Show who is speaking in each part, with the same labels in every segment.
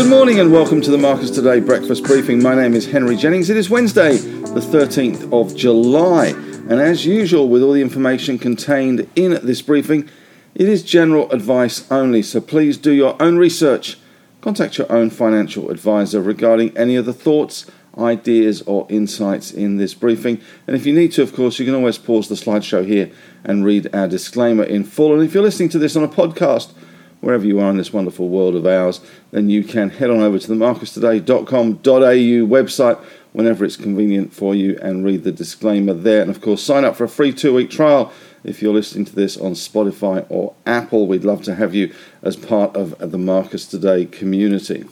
Speaker 1: Good morning and welcome to the Marcus Today breakfast briefing. My name is Henry Jennings. It is Wednesday, the 13th of July, and as usual, with all the information contained in this briefing, it is general advice only. So please do your own research. Contact your own financial advisor regarding any of the thoughts, ideas, or insights in this briefing. And if you need to, of course, you can always pause the slideshow here and read our disclaimer in full. And if you're listening to this on a podcast, wherever you are in this wonderful world of ours, then you can head on over to the marcustoday.com.au website whenever it's convenient for you and read the disclaimer there. And of course, sign up for a free two week trial if you're listening to this on Spotify or Apple. We'd love to have you as part of the Marcus Today community.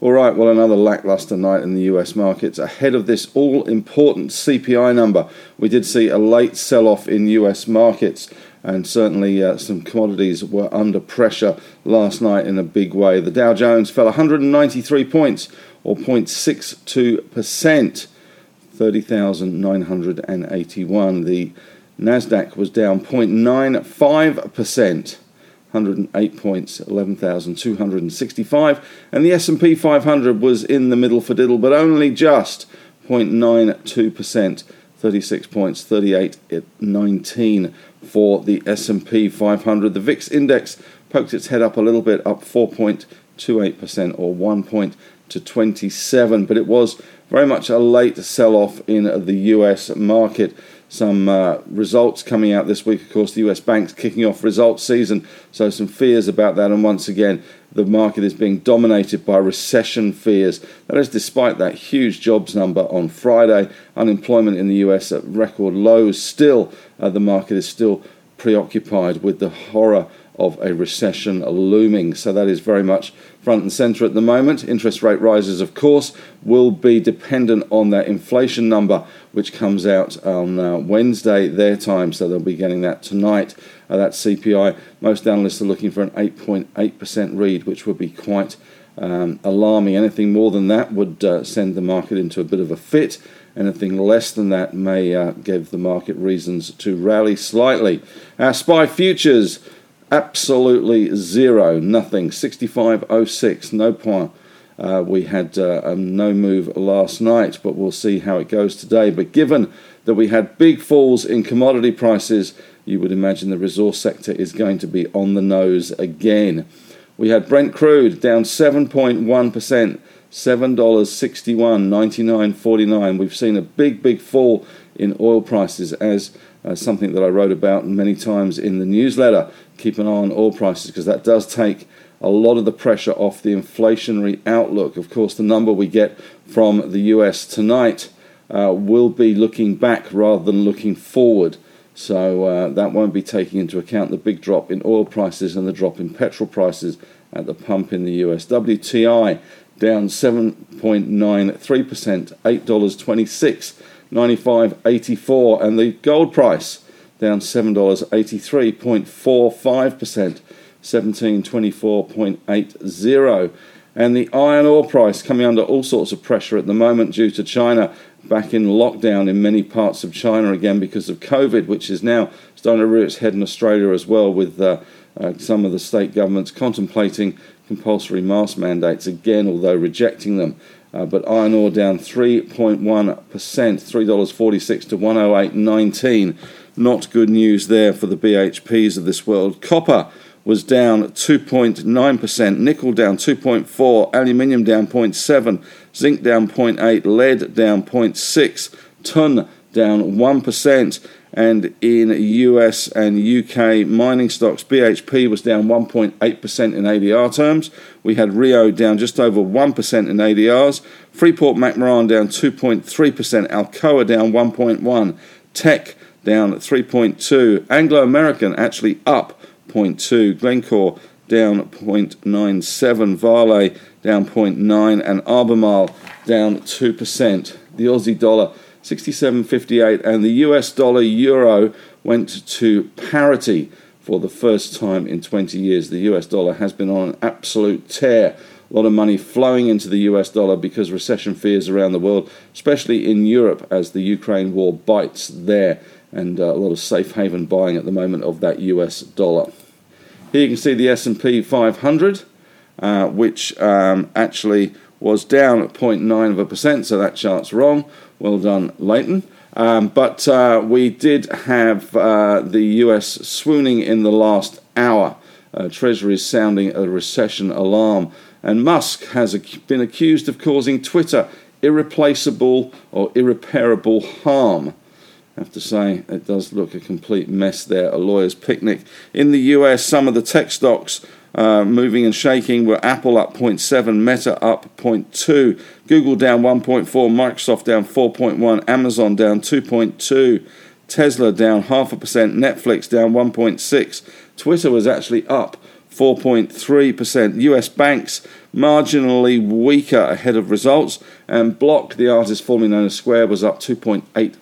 Speaker 1: All right, well, another lackluster night in the US markets. Ahead of this all important CPI number, we did see a late sell off in US markets and certainly uh, some commodities were under pressure last night in a big way. The Dow Jones fell 193 points, or 0.62%, 30,981. The Nasdaq was down 0.95%. 108 points, 11,265, and the S&P 500 was in the middle for diddle, but only just 0.92%, 36 points, 38 at 19 for the S&P 500. The VIX index poked its head up a little bit, up 4.28% or 1 point to 27, but it was very much a late sell-off in the US market. Some uh, results coming out this week, of course, the US banks kicking off results season, so some fears about that, and once again, the market is being dominated by recession fears. That is despite that huge jobs number on Friday. Unemployment in the US at record lows. Still, uh, the market is still preoccupied with the horror of a recession looming. So that is very much front and centre at the moment. Interest rate rises, of course, will be dependent on that inflation number, which comes out on uh, Wednesday, their time. So they'll be getting that tonight. Uh, that CPI, most analysts are looking for an 8.8% read, which would be quite um, alarming. Anything more than that would uh, send the market into a bit of a fit. Anything less than that may uh, give the market reasons to rally slightly. Our SPY futures absolutely zero, nothing. 65.06, no point. Uh, we had uh, um, no move last night, but we'll see how it goes today. But given that we had big falls in commodity prices, you would imagine the resource sector is going to be on the nose again. We had Brent crude down 7.1%, $7.61, 99.49. We've seen a big, big fall in oil prices as uh, something that I wrote about many times in the newsletter. Keep an eye on oil prices because that does take a lot of the pressure off the inflationary outlook. Of course, the number we get from the US tonight uh, will be looking back rather than looking forward. So uh, that won't be taking into account the big drop in oil prices and the drop in petrol prices at the pump in the US. WTI down 7.93%, $8.26. 95.84 and the gold price down $7.83.45%, 1724.80 and the iron ore price coming under all sorts of pressure at the moment due to China back in lockdown in many parts of China again because of COVID, which is now starting to rear its head in Australia as well, with uh, uh, some of the state governments contemplating compulsory mask mandates again, although rejecting them. Uh, but iron ore down 3.1%, $3.46 to 108.19. Not good news there for the BHPs of this world. Copper was down 2.9%, nickel down 2.4, aluminium down 0.7, zinc down 0.8, lead down 0.6, tin down 1%. And in US and UK mining stocks, BHP was down 1.8% in ADR terms. We had Rio down just over 1% in ADRs. Freeport McMoRan down 2.3%. Alcoa down 1.1%. Teck down 3.2. Anglo American actually up 0.2%. Glencore down 0.97%. Vale down 0.9%. And Albemarle down 2%. The Aussie dollar 67.58, and the US dollar euro went to parity for the first time in 20 years. The US dollar has been on an absolute tear. A lot of money flowing into the US dollar because recession fears around the world, especially in Europe as the Ukraine war bites there, and uh, a lot of safe haven buying at the moment of that US dollar. Here you can see the S&P 500 uh, which um, actually was down at 0.9 of a percent, so that chart's wrong. Well done, Leighton. Um, but uh, we did have uh, the US swooning in the last hour. Uh, Treasury is sounding a recession alarm. And Musk has been accused of causing Twitter irreplaceable or irreparable harm. Have to say, it does look a complete mess there, a lawyer's picnic. In the US, some of the tech stocks uh, moving and shaking were Apple up 0.7, Meta up 0.2, Google down 1.4, Microsoft down 4.1, Amazon down 2.2, Tesla down half a percent, Netflix down 1.6, Twitter was actually up 4.3%. US banks marginally weaker ahead of results, and Block, the artist formerly known as Square, was up 2.8%.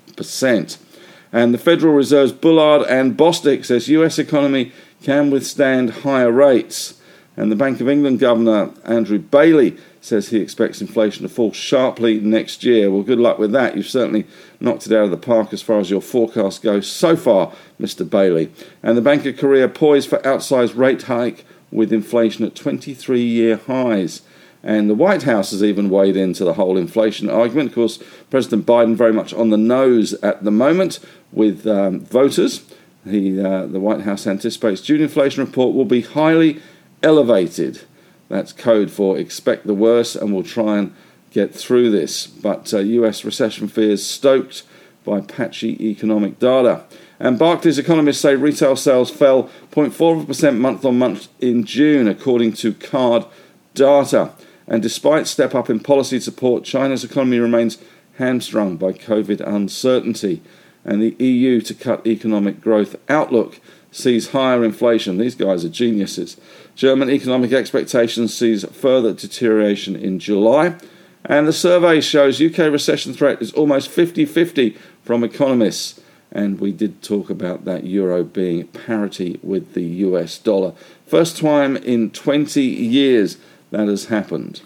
Speaker 1: And the Federal Reserve's Bullard and Bostic says US economy can withstand higher rates. And the Bank of England Governor Andrew Bailey says he expects inflation to fall sharply next year. Well, good luck with that. You've certainly knocked it out of the park as far as your forecast goes so far, Mr. Bailey. And the Bank of Korea poised for outsized rate hike with inflation at 23 year highs. And the White House has even weighed into the whole inflation argument. Of course, President Biden very much on the nose at the moment with um, voters. He, uh, the White House anticipates June inflation report will be highly elevated. That's code for expect the worst, and we'll try and get through this. But uh, US recession fears stoked by patchy economic data. And Barclays economists say retail sales fell 0.4% month on month in June, according to card data. And despite step up in policy support, China's economy remains hamstrung by COVID uncertainty and the EU to cut economic growth outlook sees higher inflation. These guys are geniuses. German economic expectations sees further deterioration in July. And the survey shows UK recession threat is almost 50 50 from economists. And we did talk about that euro being parity with the US dollar. First time in 20 years that has happened.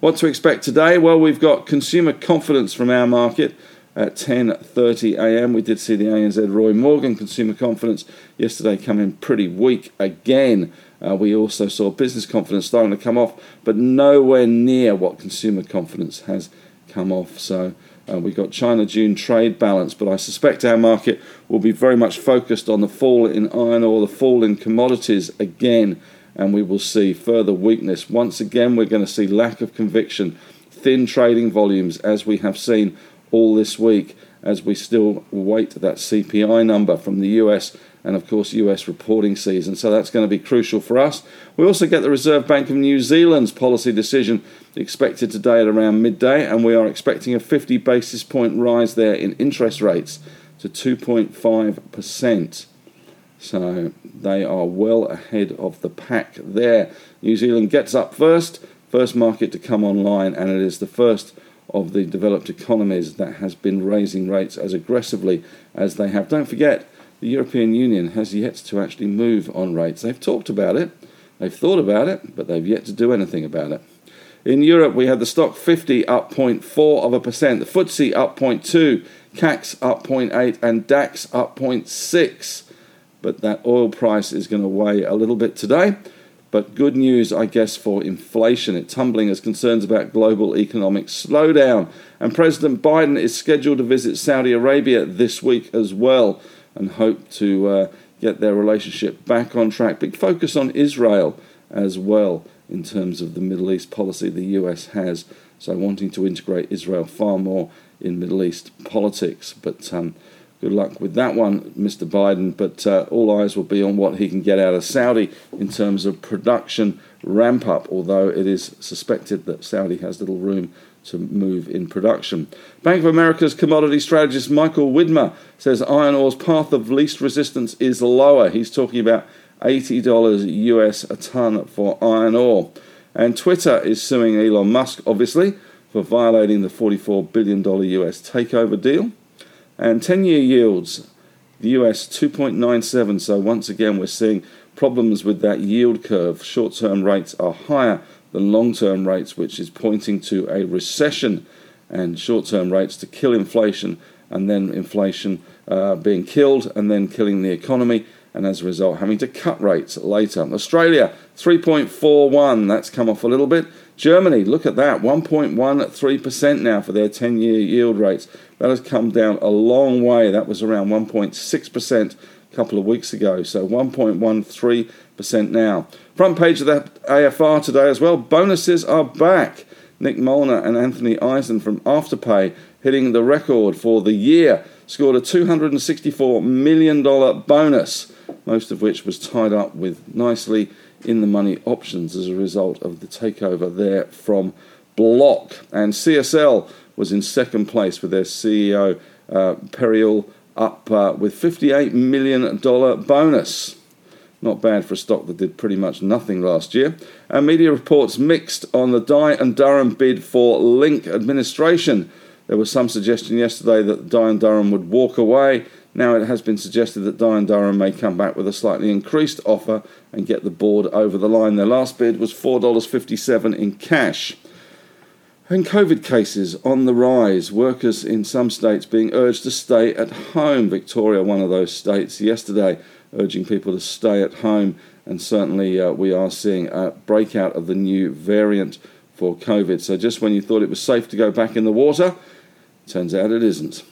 Speaker 1: What to expect today? Well, we've got consumer confidence from our market at 10:30 a.m. We did see the ANZ Roy Morgan consumer confidence yesterday come in pretty weak again. Uh, we also saw business confidence starting to come off, but nowhere near what consumer confidence has come off. So uh, we got China June trade balance, but I suspect our market will be very much focused on the fall in iron ore, the fall in commodities again, and we will see further weakness. Once again, we're going to see lack of conviction, thin trading volumes as we have seen all this week as we still wait that CPI number from the US and, of course, US reporting season. So that's going to be crucial for us. We also get the Reserve Bank of New Zealand's policy decision expected today at around midday, and we are expecting a 50 basis point rise there in interest rates to 2.5%. So they are well ahead of the pack there. New Zealand gets up first, first market to come online, and it is the first of the developed economies that has been raising rates as aggressively as they have. Don't forget, the European Union has yet to actually move on rates. They've talked about it, they've thought about it, but they've yet to do anything about it. In Europe, we had the Stoxx 50 up 0.4 of a percent, the FTSE up 0.2, CAC up 0.8, and DAX up 0.6. But that oil price is going to weigh a little bit today. But good news, I guess, for inflation. It's tumbling as concerns about global economic slowdown. And President Biden is scheduled to visit Saudi Arabia this week as well and hope to uh, get their relationship back on track. Big focus on Israel as well in terms of the Middle East policy the US has. So, wanting to integrate Israel far more in Middle East politics. But um, good luck with that one, Mr. Biden. But uh, all eyes will be on what he can get out of Saudi in terms of production ramp up, although it is suspected that Saudi has little room to move in production. Bank of America's commodity strategist Michael Widmer says iron ore's path of least resistance is lower. He's talking about $80 US a ton for iron ore. And Twitter is suing Elon Musk, obviously, for violating the $44 billion US takeover deal. And 10 year yields, the US 2.97. So once again, we're seeing problems with that yield curve. Short term rates are higher than long term rates, which is pointing to a recession and short term rates to kill inflation and then inflation uh, being killed and then killing the economy and as a result having to cut rates later. Australia 3.41, that's come off a little bit. Germany, look at that, 1.13% now for their 10 year yield rates. That has come down a long way. That was around 1.6% a couple of weeks ago, so 1.13% now. Front page of the AFR today as well. Bonuses are back. Nick Molnar and Anthony Eisen from Afterpay hitting the record for the year. Scored a $264 million bonus, most of which was tied up with nicely in the money options as a result of the takeover there from Block. And CSL was in second place with their CEO, uh, Perreault, up uh, with $58 million bonus. Not bad for a stock that did pretty much nothing last year. And media reports mixed on the Dye and Durham bid for Link administration. There was some suggestion yesterday that Dye and Durham would walk away. Now it has been suggested that Dye and Durham may come back with a slightly increased offer and get the board over the line. Their last bid was $4.57 in cash. And COVID cases on the rise. Workers in some states being urged to stay at home. Victoria, one of those states, yesterday urging people to stay at home. And certainly, uh, we are seeing a breakout of the new variant for COVID. So, just when you thought it was safe to go back in the water, turns out it isn't.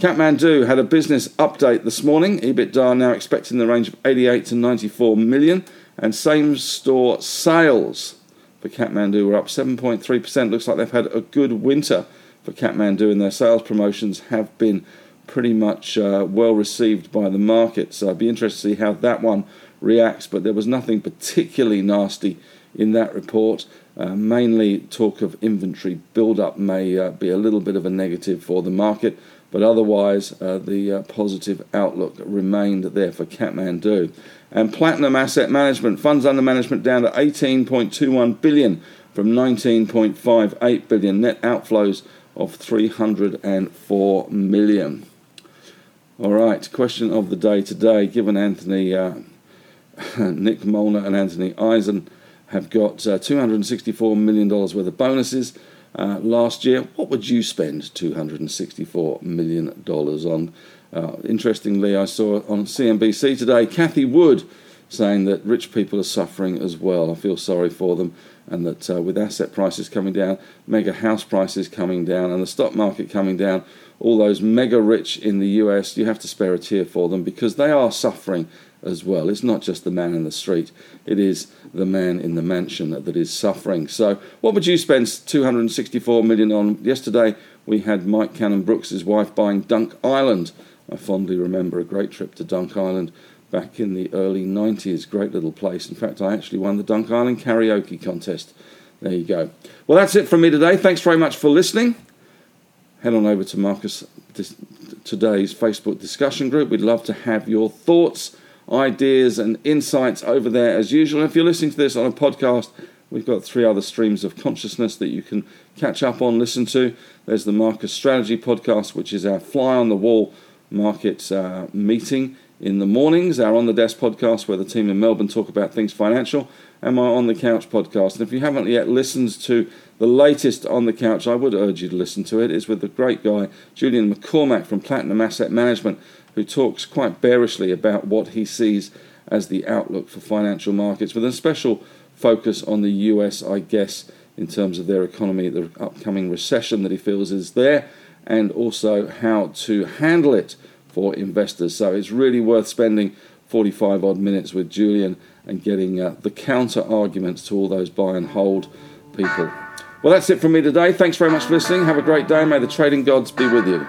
Speaker 1: Kathmandu had a business update this morning. EBITDA now expecting the range of 88 to 94 million, and same store sales for Kathmandu were up 7.3%. Looks like they've had a good winter for Kathmandu, and their sales promotions have been pretty much uh, well received by the market. So I'd be interested to see how that one reacts. But there was nothing particularly nasty in that report. Uh, mainly talk of inventory build-up may uh, be a little bit of a negative for the market, but otherwise uh, the uh, positive outlook remained there for Kathmandu. And Platinum Asset Management funds under management down to 18.21 billion from 19.58 billion. Net outflows of 304 million. All right, question of the day today. Given Anthony, uh, Nick Molnar, and Anthony Eisen have got uh, $264 million worth of bonuses uh, last year, what would you spend $264 million on? Uh, interestingly, I saw on CNBC today Cathie Wood saying that rich people are suffering as well. I feel sorry for them, and that uh, with asset prices coming down, mega house prices coming down, and the stock market coming down, all those mega rich in the US, you have to spare a tear for them because they are suffering as well. It's not just the man in the street, it is the man in the mansion that, is suffering. So, what would you spend 264 million on? Yesterday, we had Mike Cannon Brookes' wife buying Dunk Island. I fondly remember a great trip to Dunk Island back in the early 90s. Great little place. In fact, I actually won the Dunk Island karaoke contest. There you go. Well, that's it from me today. Thanks very much for listening head on over to Marcus today's Facebook discussion group. We'd love to have your thoughts, ideas, and insights over there as usual. if you're listening to this on a podcast, we've got three other streams of consciousness that you can catch up on, listen to. There's the Marcus Strategy podcast, which is our fly on the wall market uh, meeting in the mornings, our On the Desk podcast, where the team in Melbourne talk about things financial, and my On the Couch podcast. And if you haven't yet listened to the latest On the Couch, I would urge you to listen to it. It's with the great guy, Julian McCormack from Platinum Asset Management, who talks quite bearishly about what he sees as the outlook for financial markets, with a special focus on the US, I guess, in terms of their economy, the upcoming recession that he feels is there, and also how to handle it for investors. So it's really worth spending 45 odd minutes with Julian and getting uh, the counter arguments to all those buy and hold people. Well, that's it from me today. Thanks very much for listening. Have a great day. May the trading gods be with you.